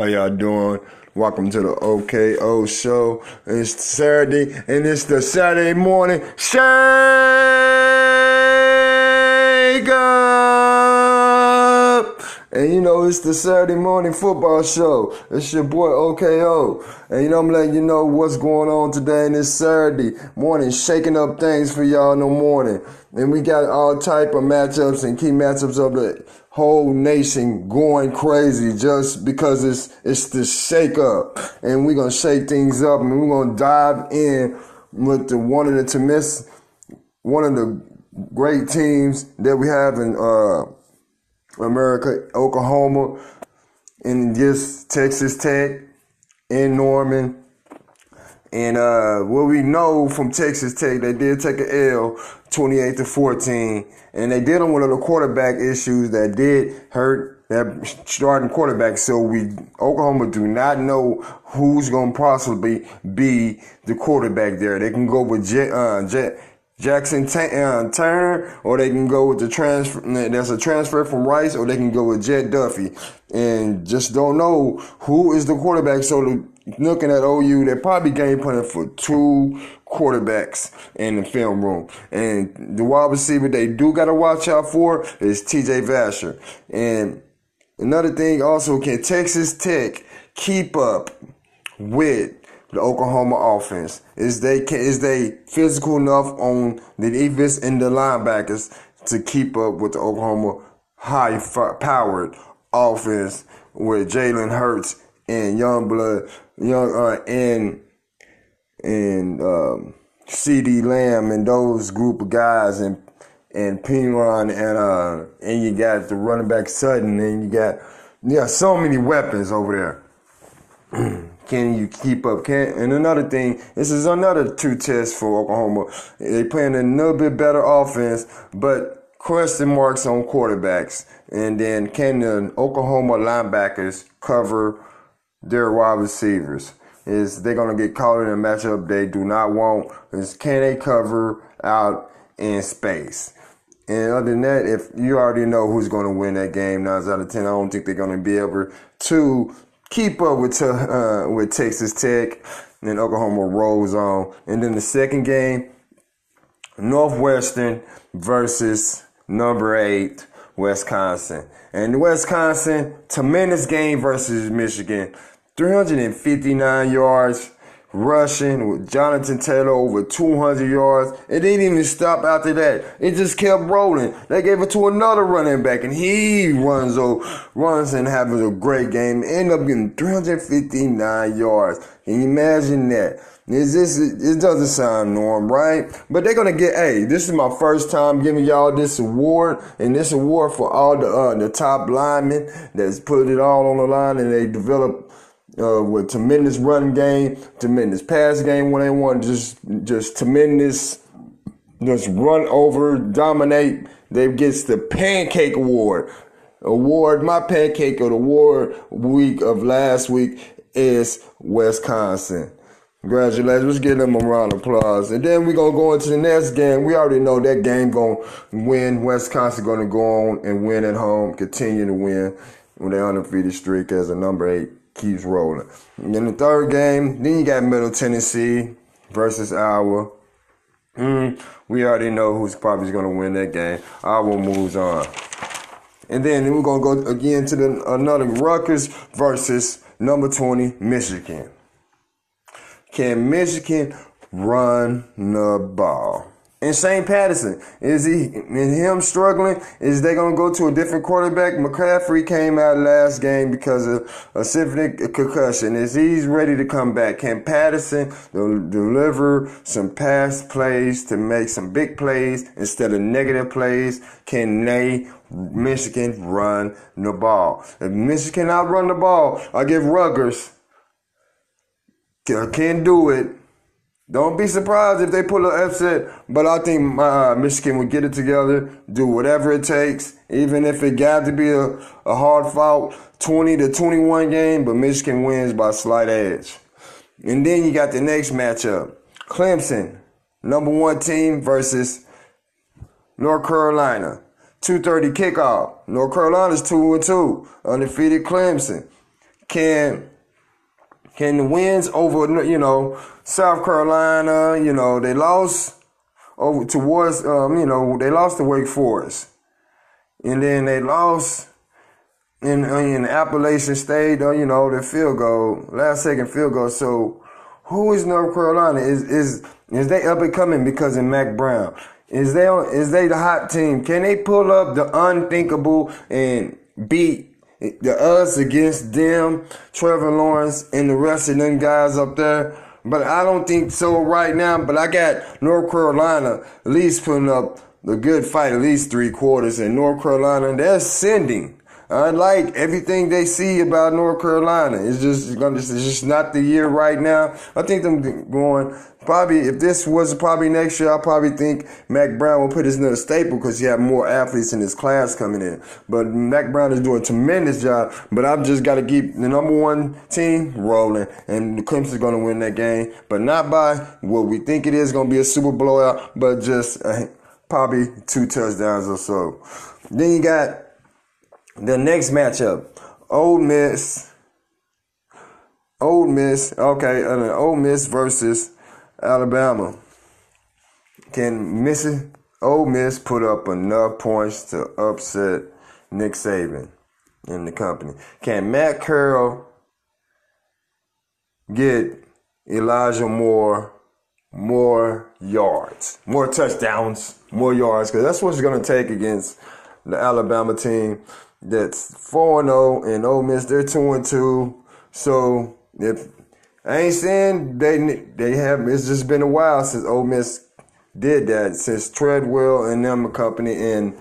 How y'all doing? Welcome to the OKO show. It's Saturday and it's the Saturday morning shake. And you know, it's the Saturday morning football show. It's your boy OKO. And you know, I'm letting you know what's going on today in this Saturday morning, shaking up things for y'all in the morning. And we got all type of matchups and key matchups of the whole nation going crazy just because it's it's the shake up. And we're gonna shake things up and we're gonna dive in with the one of the to miss one of the great teams that we have in uh, America, Oklahoma, and just Texas Tech in Norman. And uh, what we know from Texas Tech, they did take an L 28 to 14. And they did on one of the quarterback issues that did hurt that starting quarterback. So we Oklahoma do not know who's going to possibly be the quarterback there. They can go with Jet, uh, Jet, Jackson uh, Tyner, or they can go with the transfer. There's a transfer from Rice, or they can go with Jett Duffy, and just don't know who is the quarterback. So looking at OU, they're probably game planning for two quarterbacks in the film room. And the wide receiver they do got to watch out for is TJ Vasher. And another thing also, can Texas Tech keep up with the Oklahoma offense? Is they is they physical enough on the defense and the linebackers to keep up with the Oklahoma high powered offense with Jalen Hurts and Youngblood, young uh, and and um, CeeDee Lamb and those group of guys and and Perine and uh and you got the running back Sutton and you got yeah so many weapons over there. Can you keep up? Can and another thing, this is another two tests for Oklahoma. They playing a little bit better offense, but question marks on quarterbacks. And then can the Oklahoma linebackers cover their wide receivers? is they're gonna get caught in a matchup they do not want. Is can they cover out in space? And other than that, if you already know who's gonna win that game, nine out of ten, I don't think they're gonna be able to keep up with uh, with Texas Tech. And Oklahoma rolls on. And then the second game, Northwestern versus number eight Wisconsin. And Wisconsin, tremendous game versus Michigan. 359 yards rushing with Jonathan Taylor over 200 yards. It didn't even stop after that. It just kept rolling. They gave it to another running back and he runs over, runs and having a great game. End up getting 359 yards. Can you imagine that? Is this, it doesn't sound norm, right? But they're gonna get, hey, this is my first time giving y'all this award, and this award for all the, uh, the top linemen that's put it all on the line and they develop uh, with tremendous run game, tremendous pass game when they want, just just tremendous, just run over, dominate. They gets the pancake award. Award, my pancake of the award week of last week is Wisconsin. Congratulations. Let's give them a round of applause. And then we're going to go into the next game. We already know that game going to win. Wisconsin going to go on and win at home, continue to win with their undefeated streak as a number eight keeps rolling. And then the third game, then you got Middle Tennessee versus Iowa. Mm, we already know who's probably going to win that game. Iowa moves on. And then we're going to go again to the, another Rutgers versus number 20, Michigan. Can Michigan run the ball? And Shea Patterson, is he and him struggling? Is they gonna go to a different quarterback? McCaffrey came out last game because of a severe concussion. Is he's ready to come back? Can Patterson deliver some pass plays to make some big plays instead of negative plays? Can they Michigan run the ball? If Michigan cannot run the ball, I give Rutgers can't do it don't be surprised if they pull an upset, but I think uh, Michigan will get it together, do whatever it takes, even if it got to be a, a hard fought 20 to 21 game, but Michigan wins by slight edge. And then you got the next matchup Clemson, number one team versus North Carolina. 2:30 kickoff. North Carolina's two and two, undefeated Clemson. can can the wins over you know South Carolina, you know they lost over towards um, you know they lost to Wake Forest, and then they lost in in Appalachian State, you know the field goal, last second field goal. So who is North Carolina? Is is is they up and coming because of Mack Brown? Is they is they the hot team? Can they pull up the unthinkable and beat the us against them, Trevor Lawrence and the rest of them guys up there? But I don't think so right now. But I got North Carolina at least putting up a good fight, at least three quarters, and North Carolina they're sending. I like everything they see about North Carolina. It's just it's just not the year right now. I think them going probably if this was probably next year, I probably think Mack Brown will put his another staple because he have more athletes in his class coming in. But Mack Brown is doing a tremendous job. But I've just got to keep the number one team rolling, and the Clemson's going to win that game, but not by what we think it is going to be a super blowout, but just uh, probably two touchdowns or so. Then you got the next matchup, Ole Miss. Ole Miss, okay, uh, Ole Miss versus Alabama. Can Missy Ole Miss put up enough points to upset Nick Saban in the company? Can Matt Corral get Elijah Moore more yards, more touchdowns, more yards? Because that's what it's going to take against the Alabama team that's 4 0 and Ole Miss, they're 2 and 2. So if I ain't saying they they have it's just been a while since Ole Miss did that, since Treadwell and them company and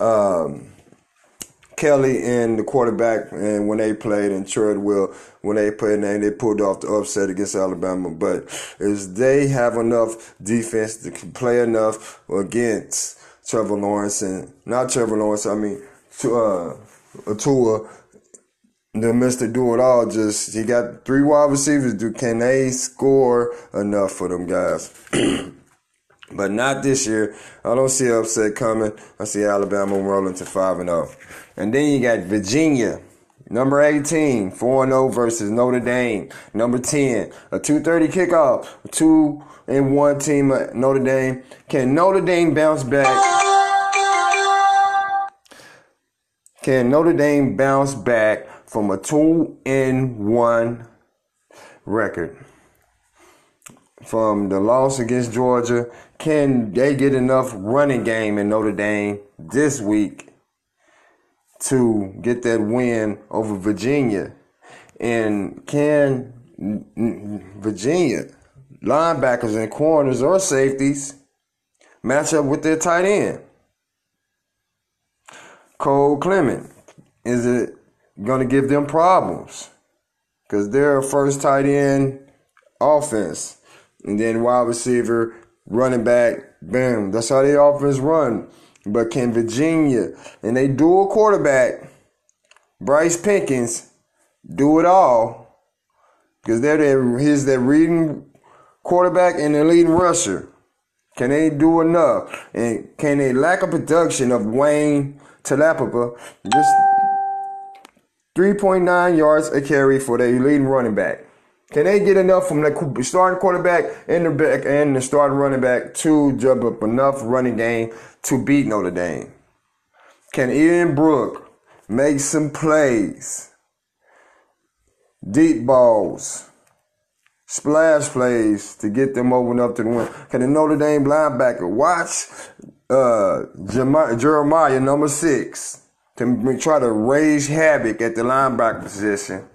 um, Kelly and the quarterback and when they played and Treadwell when they played and they pulled off the upset against Alabama. But is they have enough defense to play enough against Trevor Lawrence and not Trevor Lawrence, I mean to uh Tua, the Mr. Do It All just he got three wide receivers. Do can they score enough for them guys? but not this year. I don't see upset coming. I see Alabama rolling to five and zero. Oh. And then you got Virginia. Number 18, 4 0 versus Notre Dame. Number 10, a 230 kickoff. Two and one team Notre Dame. Can Notre Dame bounce back? Can Notre Dame bounce back from a two in one record from the loss against Georgia? Can they get enough running game in Notre Dame this week to get that win over Virginia? And can Virginia linebackers and corners or safeties match up with their tight end? Cole Clement? Is it going to give them problems? Because they're a first tight end offense. And then wide receiver, running back, bam. That's how their offense run. But can Virginia and they dual quarterback, Bryce Perkins, do it all? Because they're their, he's their leading quarterback and their leading rusher. Can they do enough? And can they lack a production of Wayne Taulapapa, just 3.9 yards a carry for the leading running back. Can they get enough from the starting quarterback and the back and the starting running back to jump up enough running game to beat Notre Dame? Can Ian Book make some plays? Deep balls, splash plays to get them open up to win. Can the Notre Dame linebacker watch uh, Jeremiah, number six, to try to raise havoc at the linebacker position.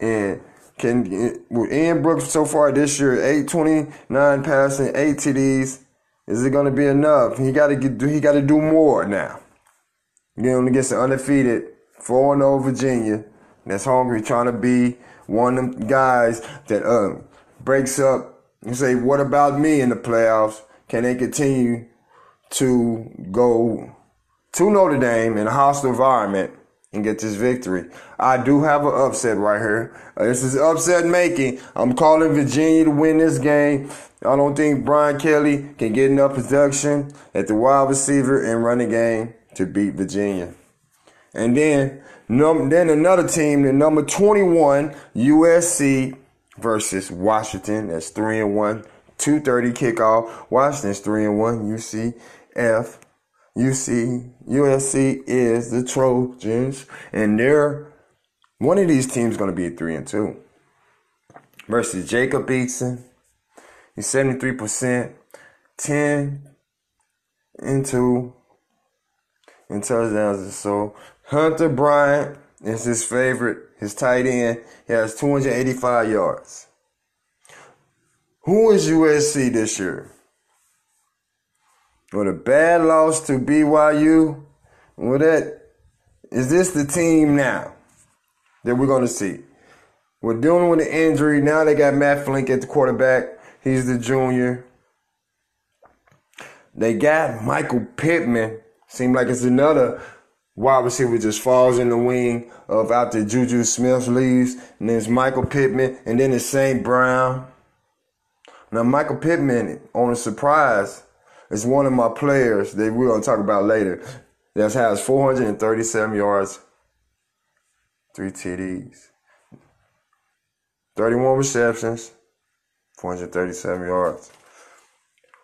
And can with Ian Brooks so far this year, 829 passing, 8 TDs. Is it going to be enough? He got to get. He got to do more now. Going against the undefeated 4 0 Virginia that's hungry, trying to be one of them guys that uh, breaks up and say, "What about me in the playoffs?" Can they continue to go to Notre Dame in a hostile environment and get this victory. I do have an upset right here. Uh, this is upset making. I'm calling Virginia to win this game. I don't think Brian Kelly can get enough production at the wide receiver and running game to beat Virginia. And then Num- then another team, the number 21, USC versus Washington. That's 3 and 1. 2:30 kickoff. Washington's 3 and 1. UCF. UC USC is the Trojans and they're one of these teams going to be 3 and 2. Versus Jacob Eason. He's 73%, 10 and 2 in touchdowns so. Hunter Bryant is his favorite, his tight end. He has 285 yards. Who is USC this year? With a bad loss to BYU, with that, is this the team now that we're going to see? We're dealing with an injury. Now they got Matt Fink at the quarterback. He's the junior. They got Michael Pittman. Seemed like it's another wide receiver just falls in the wing of after Juju Smith leaves. And then it's Michael Pittman. And then it's St. Brown. Now, Michael Pittman, on a surprise, is one of my players that we're to talk about later that has 437 yards, three TDs, 31 receptions, 437 yards.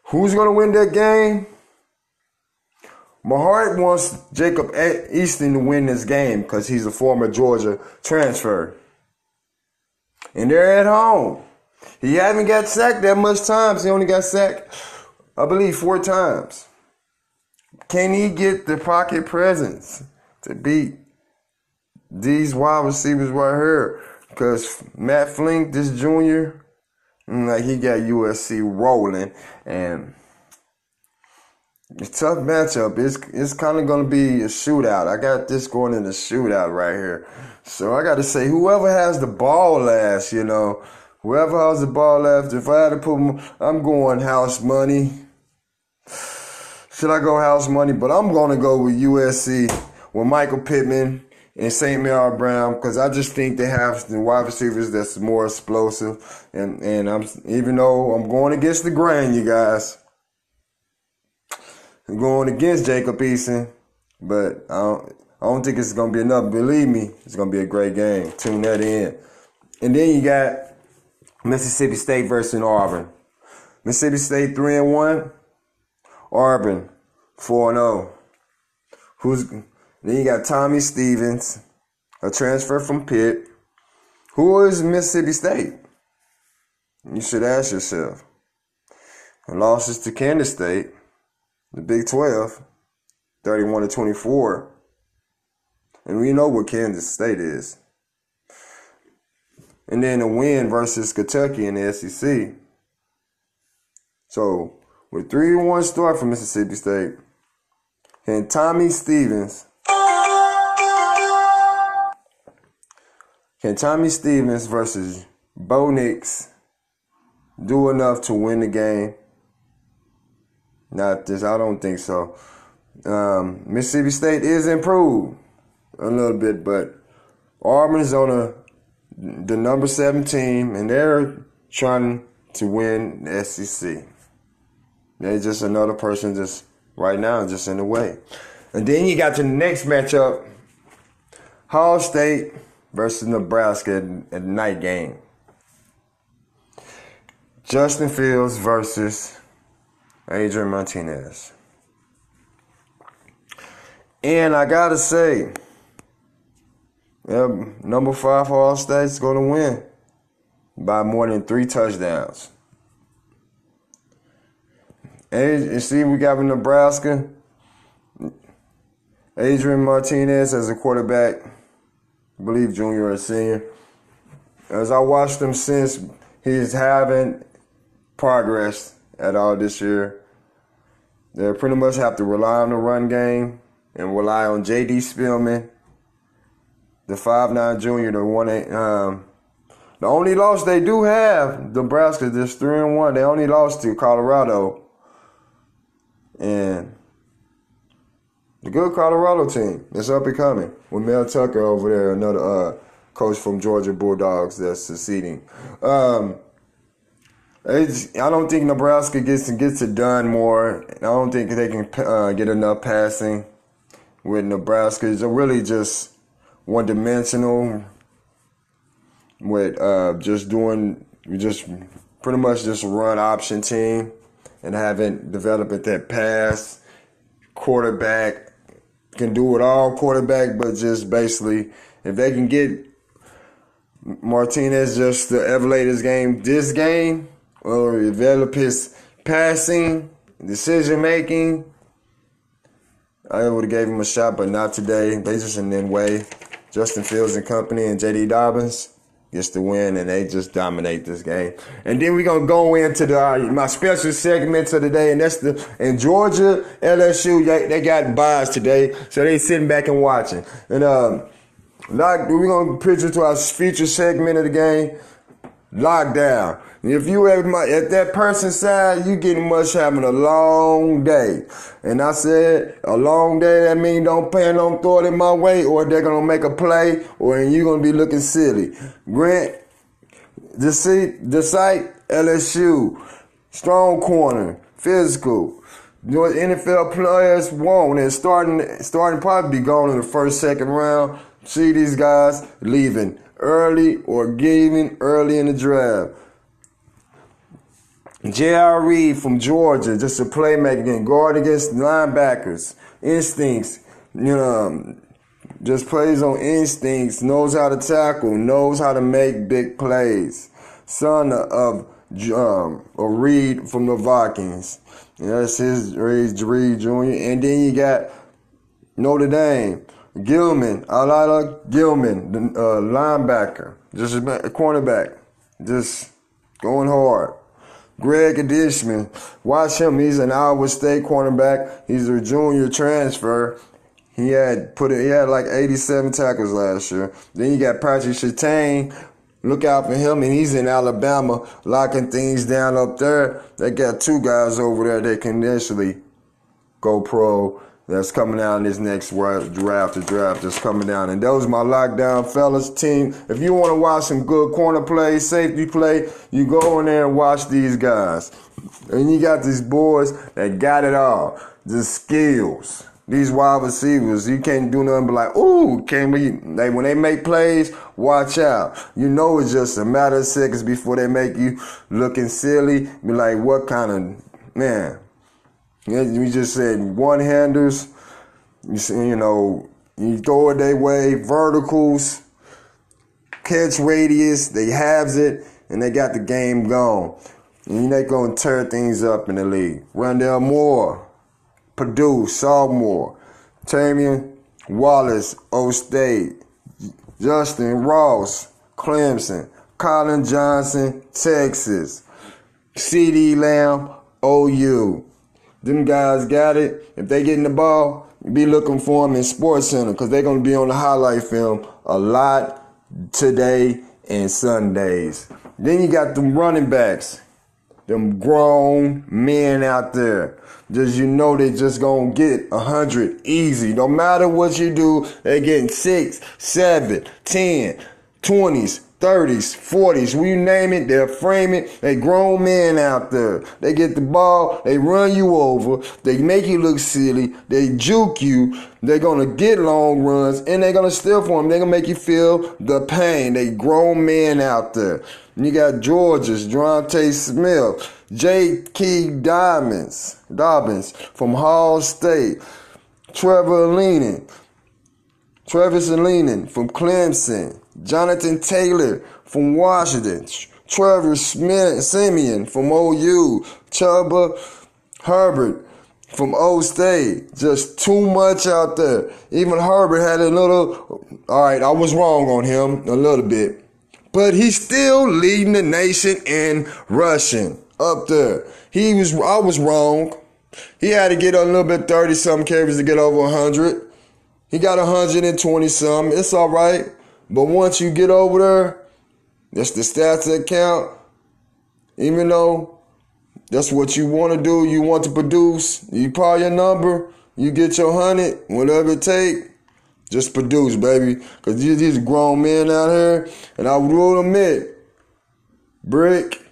Who's to win that game? My heart wants Jacob Eason to win this game because he's a former Georgia transfer. And they're at home. He hasn't got sacked that much times. He only got sacked, I believe, four times. Can he get the pocket presence to beat these wide receivers right here? Because Matt Fink, this junior, mm, like he got USC rolling, and it's tough matchup. It's it's kind of gonna be a shootout. I got this going in a shootout right here, so I got to say whoever has the ball last, you know, Whoever has the ball left, if I had to put, I'm going house money. Should I go house money? But I'm going to go with USC with Michael Pittman and St. Mary Brown because I just think they have the wide receivers that's more explosive. And and I'm even though I'm going against the grain, you guys, I'm going against Jacob Eason, but I don't, I don't think it's to be enough. Believe me, it's to be a great game. Tune that in. And then you got Mississippi State versus Auburn. Mississippi State 3 and 1. Auburn 4 and 0. Who's then you got Tommy Stevens, a transfer from Pitt. Who is Mississippi State? You should ask yourself. losses to Kansas State, the Big 12, 31 to 24. And we know what Kansas State is and then a win versus Kentucky in the SEC. So with three one start for Mississippi State, and Tommy Stevens. Can Tommy Stevens versus Bo Nix do enough to win the game? Not this, I don't think so. Um, Mississippi State is improved a little bit, but Auburn's on a the number seven team, and they're trying to win the SEC. They're just another person just right now, just in the way. And then you got the next matchup Hall State versus Nebraska at, night game. Justin Fields versus Adrian Martinez. And I gotta say, number five for all states going to win by more than three touchdowns. And see, we got Nebraska. Adrian Martinez as a quarterback, I believe junior or senior. As I watched him since, he's having progress at all this year. They pretty much have to rely on the run game and rely on J.D. Spielman the five nine junior, the one eight. Um, the only loss they do have, Nebraska, just three and one. They only lost to Colorado, and the good Colorado team that's up and coming with Mel Tucker over there, another uh, coach from Georgia Bulldogs that's succeeding. Um, I don't think Nebraska gets gets it done more. I don't think they can uh, get enough passing with Nebraska. It's really just one dimensional with uh, just doing just pretty much just run option team and haven't developed that pass quarterback can do it all quarterback, but just basically if they can get Martinez just to elevate his game this game or develop his passing, decision making, I would have gave him a shot, but not today. They just in their way. Justin Fields and company and JK Dobbins gets the win, and they just dominate this game. And then we're gonna go into the uh, my special segments of the day, and that's the in Georgia LSU. They, they got byes today, so they sitting back and watching. And um, like we're gonna picture to our feature segment of the game, lockdown. If you ever at that person's side, you getting much having a long day. And I said, a long day, that mean don't plan on throw it in my way, or they're gonna make a play, or you're gonna be looking silly. Grant, the seat, the site, LSU, strong corner, physical. You what NFL players want, and starting starting probably be gone in the first, second round. See these guys leaving early or giving early in the draft. J.R. Reed from Georgia, just a playmaker, again, guard against linebackers, instincts, you know, just plays on instincts, knows how to tackle, knows how to make big plays. Son of um, a Reed from the Vikings. That's his Reed, Reed Jr. And then you got Notre Dame, Gilman, Alohi Gilman, the uh, linebacker, just a cornerback, just going hard. Greg Adishman. Watch him. He's an Iowa State cornerback. He's a junior transfer. He had put it, he had like 87 tackles last year. Then you got Patrick Surtain. Look out for him, and he's in Alabama, locking things down up there. They got two guys over there that can initially go pro that's coming out in this next draft, the draft that's coming down. And those my lockdown fellas team. If you want to watch some good corner play, safety play, you go in there and watch these guys. And you got these boys that got it all. The skills. These wide receivers, you can't do nothing but like, ooh, can we? They, when they make plays, watch out. You know it's just a matter of seconds before they make you looking silly. Be like, what kind of man? We just said one handers, you, see, you know, you throw it their way, verticals, catch radius, they halves it, and they got the game gone. And they gonna tear things up in the league. Rondale Moore, Purdue, sophomore, Tamian Wallace, O State, Justin Ross, Clemson, Collin Johnson, Texas, CeeDee Lamb, OU. Them guys got it. If they getting the ball, be looking for them in Sports Center because they're to be on the highlight film a lot today and Sundays. Then you got them running backs, them grown men out there. Just you know they just gonna get a hundred easy. No matter what you do, they getting six, seven, ten, twenties, 30s, 40s, we name it, they'll frame it. They grown men out there. They get the ball, they run you over, they make you look silly, they juke you, they're gonna get long runs, and they're gonna steal for them. They're gonna make you feel the pain. They grown men out there. And you got George's, Dronte Smith, J. Key Diamonds, Dobbins from Hall State, Trevor Leaning, Travis Leaning from Clemson. Jonathan Taylor from Washington, Trevor Smith, Simeon from OU, Chuba Hubbard from O State. Just too much out there. Even Hubbard had a little, all right, I was wrong on him a little bit. But he's still leading the nation in rushing up there. He was, I was wrong. He had to get a little bit 30 some carries to get over 100. He got 120 some. It's all right. But once you get over there, that's the stats that count. Even though that's what you want to do, you want to produce, you call your number, you get your hundred, whatever it take, just produce, baby. Cause these grown men out here, and I will admit, Brick,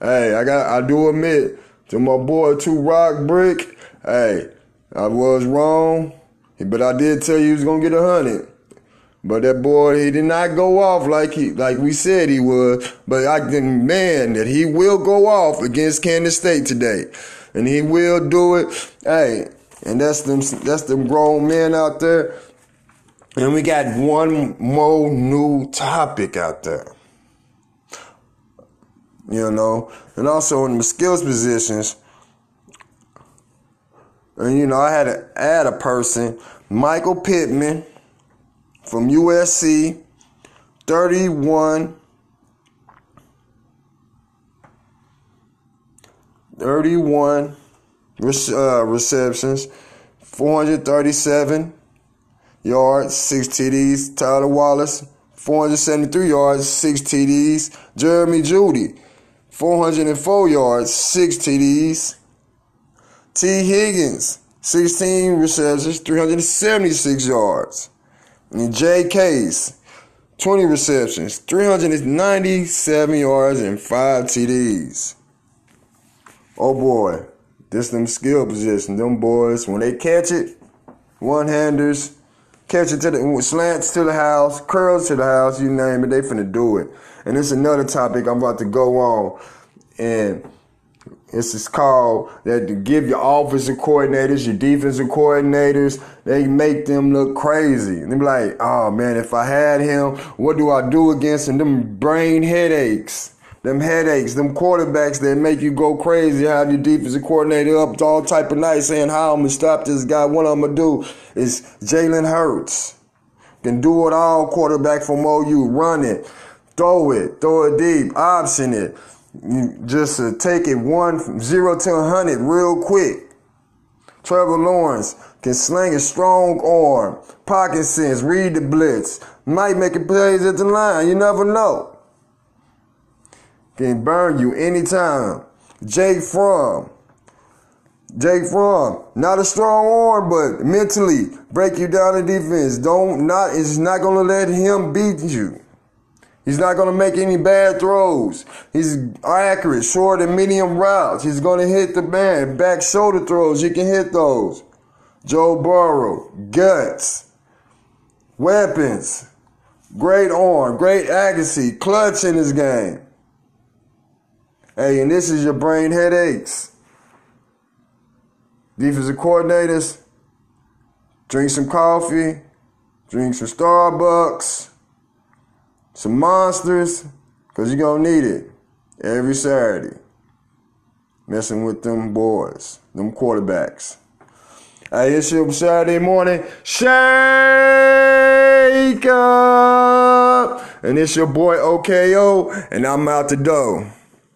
hey, I got, I do admit to my boy Two Rock Brick, hey, I was wrong, but I did tell you he was gonna get a hundred. But that boy, he did not go off like he like we said he would. But I can man that he will go off against Kansas State today. And he will do it. Hey, and that's them that's them grown men out there. And we got one more new topic out there. You know, and also in the skills positions. And you know, I had to add a person, Michael Pittman from USC, 31. 31 uh, receptions, 437 yards, 6 TDs. Tyler Wallace, 473 yards, 6 TDs. Jeremy Jeudy, 404 yards, 6 TDs. Tee Higgins, 16 receptions, 376 yards. Jay Case, 20 receptions, 397 yards, and 5 TDs. Oh boy, this them skill position. Them boys, when they catch it, one handers, catch it to the slants to the house, curls to the house, you name it, they finna do it. And it's another topic I'm about to go on. And this is called that to give your offensive coordinators, your defensive coordinators, they make them look crazy. And they be like, oh man, if I had him, what do I do against him? Them brain headaches. Them headaches, them quarterbacks that make you go crazy, have your defensive coordinator up all type of night saying how I'm gonna stop this guy. What I'm gonna do is Jalen Hurts. Can do it all quarterback from OU. Run it, throw it, throw it deep, option it just to take it one zero to a hundred real quick. Trevor Lawrence can sling a strong arm, pocket sense, read the blitz, might make a plays at the line. You never know. Can burn you anytime. Jake Fromm. Jake Fromm, not a strong arm, but mentally break you down in defense. Don't not is not gonna let him beat you. He's not going to make any bad throws. He's accurate, short and medium routes. He's going to hit the man. Back shoulder throws, you can hit those. Joe Burrow, guts, weapons, great arm, great accuracy, clutch in his game. Hey, and this is your brain headaches. Defensive coordinators, drink some coffee, drink some Starbucks some monsters, because you're going to need it every Saturday. Messing with them boys, them quarterbacks. Hey, it's your Saturday morning shake up. And it's your boy OKO, and I'm out the door.